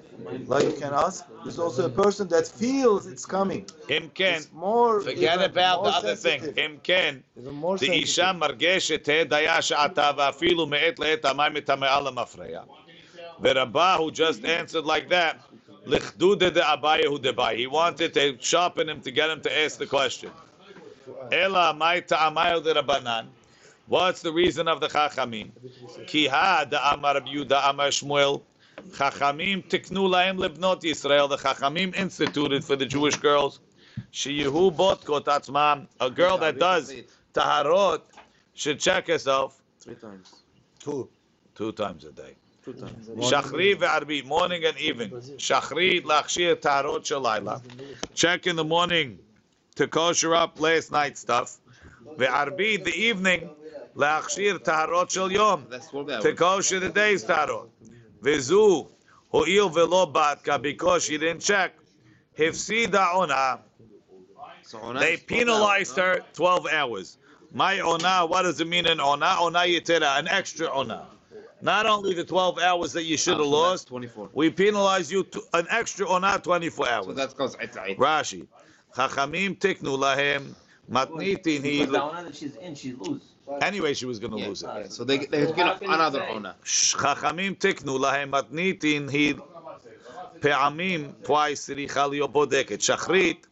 like you can ask. It's also a person that feels it's coming. Imken, It's more. forget even about more the other thing. sensitive. Imken, Even more the sensitive. Isha margeshet תהא dayasha'ata ואפילו מעת לעת המים מטמאה למפרע. The Rabbah who just answered like that, lichdud de Abaya hu debai. He wanted to sharpen him to get him to ask the question. Ela mai ta'amayu de Rabbanan. What's the reason of the Chachamim? Ki ha da Amar Rabbi Yehuda Amar Shmuel. Chachamim tiknu lahem lebnot Yisrael. The Chachamim instituted for the Jewish girls. Sheyehu botkot atzmam. A girl that does taharot should check herself Three times. Two. two times a day. Two times. Shachri ve'arbi, morning and evening. Shachri lachshir tarot shalayla. Check in the morning to kosher up last night's stuff. Ve'arbi, the evening, lachshir tarot shel yom. That's 12 hours. To the day's. Vezu, ho'il ve'lo batka, because she didn't check. Hifsida ona. They penalized her 12 hours. My ona, what does it mean in ona? Ona yetera, an extra ona. Not only the 12 hours that you should have ah, lost, 24. we penalize you to an extra ona 24 So hours. that goes eight, Rashi. Chachamim tiknu lahem matnitin he. Because the honor that she's in, she lose. Anyway, she was going to Yeah, lose it. yeah. So they they get another honor. חכמים תקנו להם מתניתין היא פעמים, twice צריכה להיות בודקת. שחרית,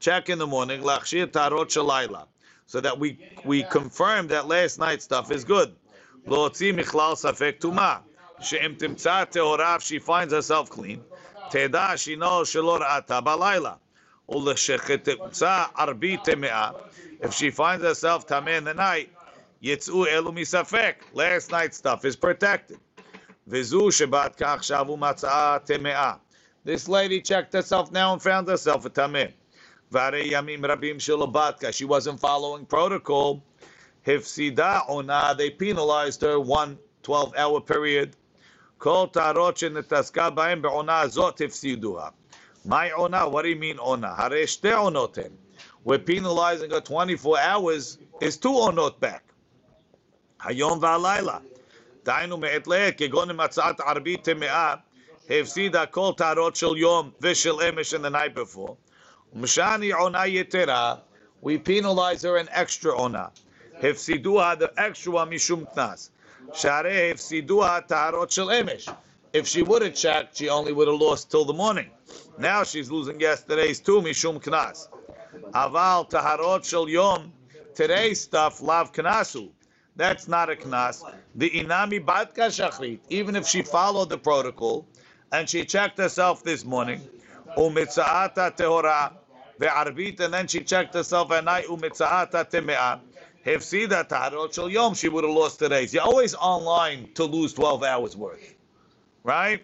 check in the morning, להכשיר טהרות של לילה. So that we, we confirm that last night's stuff is good. להוציא מכלל ספק טומאה. שאם תמצא טהורה, she finds herself clean, תדע שינו שלא ראתה בלילה. if she finds herself tameh in the night, yitzu elu misafek. Last night's stuff is protected. This lady checked herself now and found herself a tameh. She wasn't following protocol. Hifsida ona, they penalized her one 12 hour period. Kol tarot shenetaska baim be'ona zot hifsiduha. מהי עונה? What do you mean עונה? הרי שתי עונות הן. We're penalizing her 24 hours is two עונות back. היום והלילה. דהיינו מעת לעת, כגון אם הצעת ערבית טמאה, הפסידה כל טהרות של יום ושל אמש in the night before. ומשעני עונה יתרה, we penalize her an extra עונה. הפסידוה the extra one משום קנס. שהרי הפסידוה טהרות של אמש. If she would have checked, she only would have lost till the morning. Now she's losing yesterday's too, mishum knas. Aval taharot shel yom, today's stuff, lav knasu. That's not a knas. The inami batka shachrit, even if she followed the protocol, and she checked herself this morning, umitzaata tehora, ve'arbit, and then she checked herself at night, umitzaata teme'ah. that taharot shel yom, she would have lost today's. You're always online to lose 12 hours worth, right?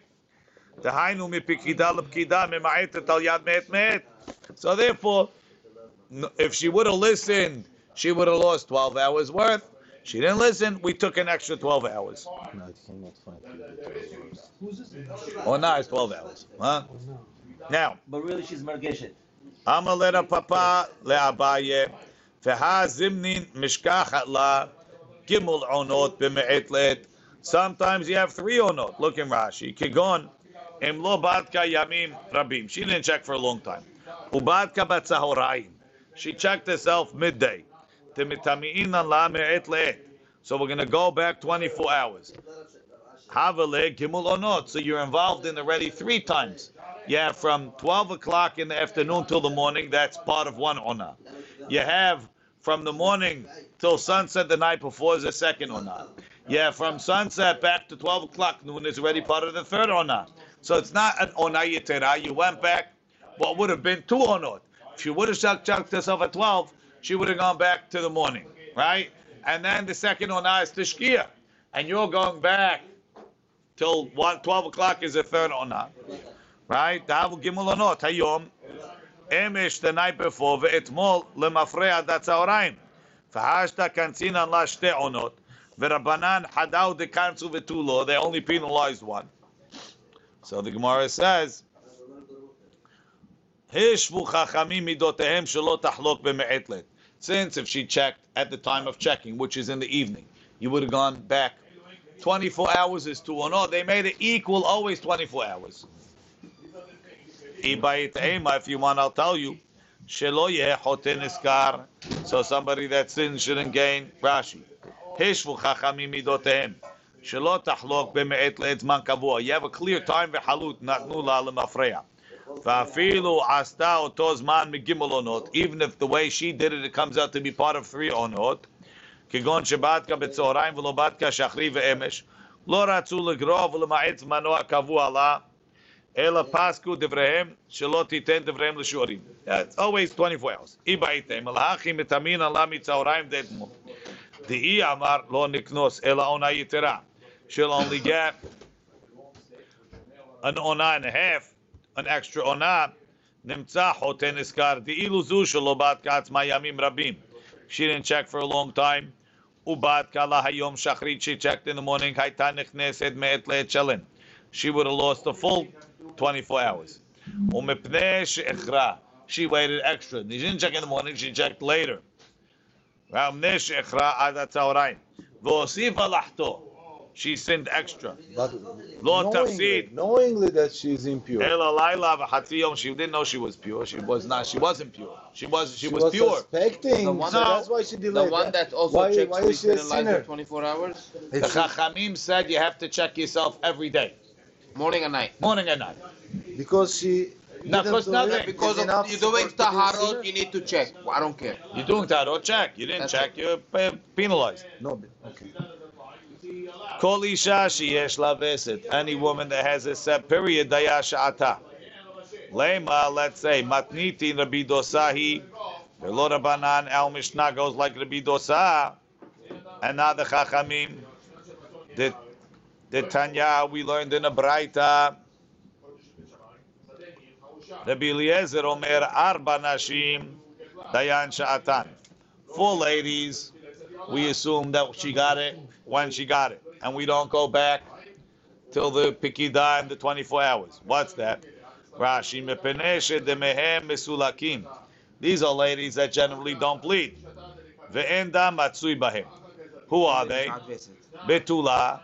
דהיינו מפקידה לפקידה, ממעטת על יד מאת מאת. So therefore, n- if she would have listened, she would have lost 12 hours worth. She didn't listen, we took an extra 12 hours. No, it cannot find. Oh, no, it's 12 hours. Huh? Now, But really, she's margeshet. Amalera Papa Le'abaye, Feha Zimnin Mishkachat La, Gimel Onot B'me'et Let. Sometimes you have three onot. Look in Rashi. Kigon, Im Lo Badka Yamim Rabim. She didn't check for a long time. Ubadka Batzahoraim. She checked herself midday. Temitami'inan La Me'et Let. So we're going to go back 24 hours. Havale Gimel Onot. So you're involved in already three times. Yeah, from 12 o'clock in the afternoon till the morning, that's part of one Ona. You have from the morning till sunset the night before is the second Ona. Have from sunset back to 12 o'clock noon is already part of the third Ona. So it's not an onayitera. You went back what would have been two onot. If you would have shakchaked herself at 12, she would have gone back to the morning, right? And then the second onah is tishkia. And you're going back till one, 12 o'clock is the third onah, right? Davu gimel onot, hayom, emish the night before, ve'etmol lemafrei adat zahoraim. Fahashta kantzin la shte onot. veRabanan hadau de kanzu. They only penalized one. So the Gemara says, since if she checked at the time of checking, which is in the evening, you would have gone back. 24 hours is two or no. Oh, they made it equal always 24 hours. If you want, I'll tell you. So somebody that sins shouldn't gain Rashi. השוו חכמים מידותיהם, שלא תחלוק במעת לעת זמן קבוע. You have a clear time וחלוט, נתנו לה למפרע. ואפילו עשתה אותו זמן מגימל עונות, even if the way she did it, it comes out to be part of three עונות, כגון שבעתקה בצהריים ולא בעתקה שחרי ואמש, לא רצו לגרוע ולמעט זמנו הקבוע לה, אלא פסקו דבריהם שלא תיתן דבריהם לשיעורים. It's always 24 hours. אי בעיתם, אלהכי מתאמין עלה מצהריים דאתמול. דאי אמר לא נקנוס, אלא עונה יתרה. She'll only get an עונה and a half, an extra עונה, נמצא חוטא נזכר, דאילו זו שלא בעתקה עצמה ימים רבים. She didn't check for a long time. ובעתקה לה היום שחרית, she checked in the morning, הייתה נכנסת מעת לעת שלם. She would have lost the full 24 hours. ומפני שאיחרה, she waited extra. She didn't check in the morning, she checked later. ומפני שאיחרה עד הצהריים. והוסיפה לחטוא. she sinned extra. But knowingly, knowingly that she's impure. She didn't know she was pure. She was not. She wasn't pure. She was. She, she was, was, pure. Suspecting. The one, so that's why she delayed. The one that also why, checks why is she a sinner? 24 hours. It's the Chachamim said you have to check yourself every day, morning and night. Morning and night. Because she no, because nothing. Because of, you're doing taharot, you need to check. I don't care. You're doing taharot, check. You didn't That's check, it. you're uh, penalized. No, okay. Kol isha sheyesh. Any woman that has a set period, daya sha'ata. Lema, let's say, matniti Rabbi Dosahi, velo Rabbanan, El Mishnah goes like Rabbi Dosa, and now the Chachamim, the, the Tanya we learned in a Braita, Rabbi Eliezer Omer Arba Nashim, Dayan Sha'atan. Four ladies, we assume that she got it when she got it, and we don't go back till the pikida and the 24 hours. What's that? Rashi mepeneshe demehem mesulakim. These are ladies that generally don't bleed. Ve'enda matsui bahem. Who are they? Betula,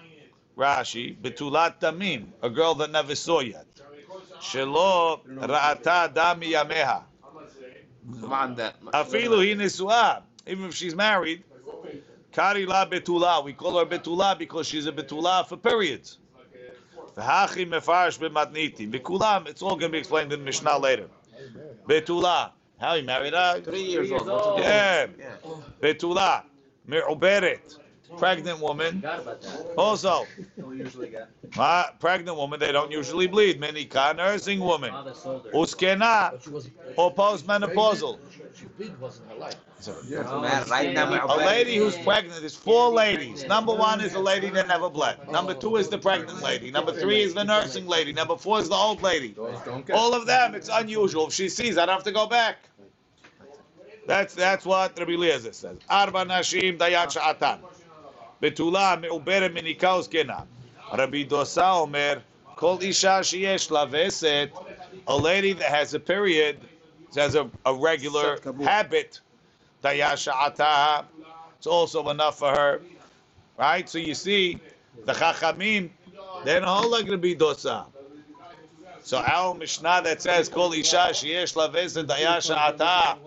Rashi, Betulat Tamim, a girl that never saw yet. Shelo ra'ata dami yameha. Afilu hi nisua. Even if she's married, Kari la betula. We call her betula because she's a betula for periods. V'hachi mefarish b'matniti. B'kulam, it's all going to be explained in Mishnah later. Betula. How he married her? Three years old. Yeah. Yeah. Betula. Me'uberet. Pregnant woman. Forgot about that. Also, Don't usually get. uh, pregnant woman, they don't usually bleed. Menika, nursing woman. Father sold her. Uskena, But she or postmenopausal. She, she bleed wasn't her life. Oh, Man, right now, yeah. A lady who's pregnant, is four ladies. Number one is the lady that never bled. Number two is the pregnant lady. Number three is the nursing lady. Number four is the old lady. Those don't count. All of them, it's unusual. If she sees, I don't have to go back. That's that's what Rabbi Eliezer says. Arba nashim dayat sha'atan. Betula me'uberet minika uskena. Rabbi Dosa omer, kol isha sheyesh la veset, a lady that has a period, has a, a regular habit, dayat sha'ata, it's also enough for her. Right? So you see, the chachamim, they don't hold like Rabbi Dosa. So our Mishnah that says Kol Isha Sheyesh and Dayasha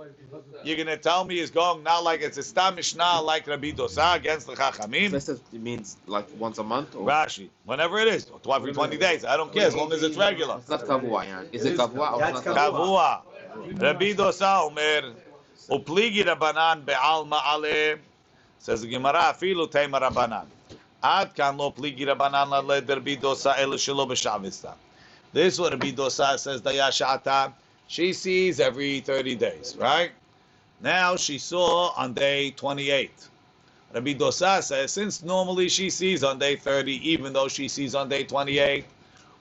Ata, you're gonna tell me is going now like it's a Stam Mishnah like Rabbi Dosa ah, against the Chachamim? This it means like once a month or Rashi, whenever it is, or every 20 days, I don't care as long as it's regular. it's not kavua. Yeah. Is it kavua or it's not kavua? Kavua. Rabbi Dosa ah, Omer, Upligi Rabbanan Be'al Ma'ale, says the Gemara, Afilu Tema Rabbanan. Ad kan lo pligi Rabbanan laled Rabbi Dosa ah, el shelo b'shavista. This is what Rabbi Dosa says, Dayashata. She sees every 30 days, right? Now she saw on day 28. Rabbi Dosa says, since normally she sees on day 30, even though she sees on day 28,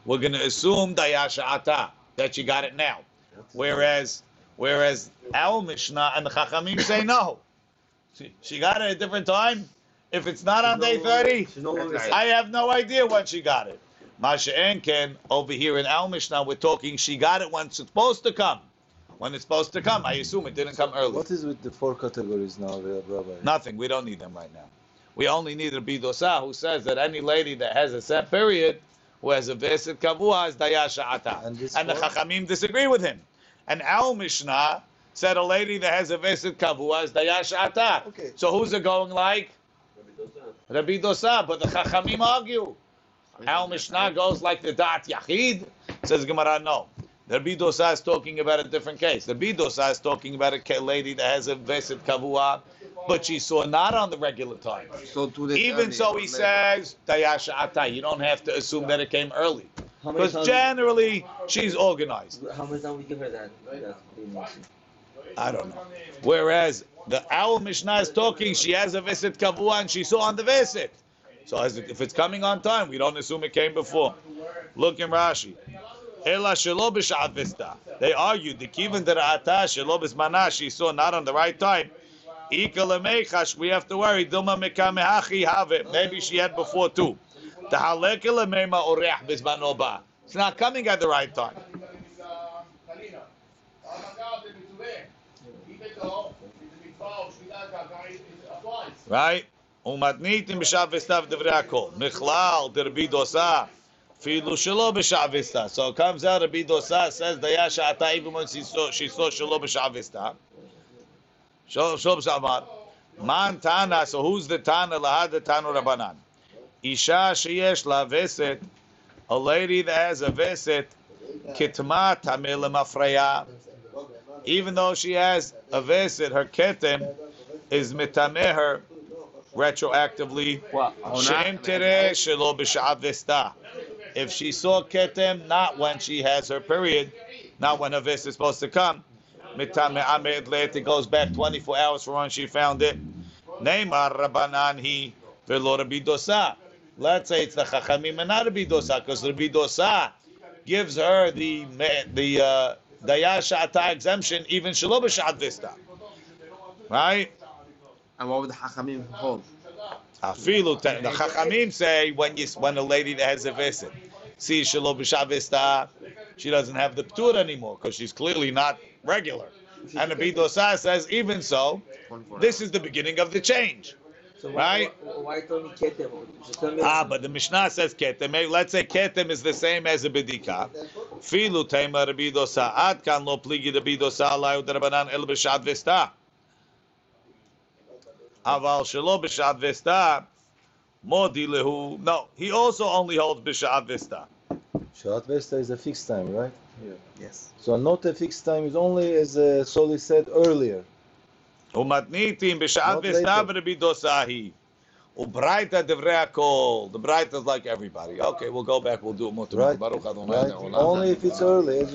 we're going to assume Dayashata, that she got it now. Whereas Whereas our Mishnah and the Chachamim say no. She, she got it at a different time. If it's not on day 30, no I have no idea when she got it. Masha Enken, over here in Al Mishnah, we're talking she got it when it's supposed to come. When it's supposed to come. I assume it didn't come early. What is with the four categories now, Rabbi? Nothing. We don't need them right now. We only need Rabbi Dosa, who says that any lady that has a set period, who has a veset kavua, is dayasha ata. And And the four? Chachamim disagree with him. And our Mishnah said a lady that has a veset kavua is dayasha ata. Okay. So who's it going like? Rabbi Dosa. But the Chachamim argue. Our Mishnah goes like the Dat Yachid. Says Gemara, no. The Rabbi Dosa is talking about a different case. The Rabbi Dosa is talking about a lady that has a veset kavua, but she saw not on the regular time. So two days Even so, he later. says tayasha Ata. You don't have to assume that it came early, because generally she's organized. How many times we give her that? that? I don't know. Whereas the our Mishnah is talking, she has a visit kavua and she saw on the visit. So as it- if it's coming on time, we don't assume it came before. Look in Rashi. Ela shelo b'sha'at vista. They argued the kivan dera'ata shelo b'zmana she saw not on the right time. Ika lemechash, we have to worry. Dilma mekamehachi have it. Maybe she had before too. Tahaleke lemema oreach b'zmano ba. It's not coming at the right time. right? ומתניתים בשעה וסתיו דברי הכל. מכלל דרבי דוסה, So it comes out Rabbi Dosa says Dayasha Ata even when she saw she saw Shalom Shavista. Shalom Shamar. Man Tana, so who's the Tana Lahad the Tanu Rabbanan? Isha Sheyesh La Veset, a lady that has a Veset, Kitma Tamil Mafraya. Even though she has a Veset, her Ketem is Mitameh her retroactively. Shem Tere Shalom Shavista. If she saw ketem not when she has her period, not when her vesta is supposed to come, it goes back 24 hours from when she found it. Neymar rabanan hi velo. Let's say it's the Chachamim and not Rabbi Dosa, because Rabbi Dosa gives her the the uh, Dayasha Ata exemption even shelo b'sha'at vesta. Right? And what would the Hachamim hold? Afilu, the Chachamim say when you when a lady that has a visit, see shelo b'shavista, she doesn't have the ptur anymore because she's clearly not regular. And the Bidosa says even so, this is the beginning of the change. So Right. Why, why me ketem? Just tell me. Ah, but the Mishnah says ketem. Eh, Let's say ketem is the same as a bedika. Filu tema Rabbi Dosa. Ad kan lo pligi Rabbi Dosa alayu derabanan el b'shat vesta. Aval shelo b'shat vesta. Modi lehu. No, he also only holds b'shat vesta. Shabbat Vesta is a fixed time, right? Yes. So not a fixed time is only as uh, Soli said earlier. ומתניתים בשעת Not וסתיו later. רבי דוסה היא. וברייתא דברי הכל. The Braita is like everybody. Okay, we'll go back, we'll do it more tomorrow. Right? Baruch Adonai right? לעולם. Only if it's early, as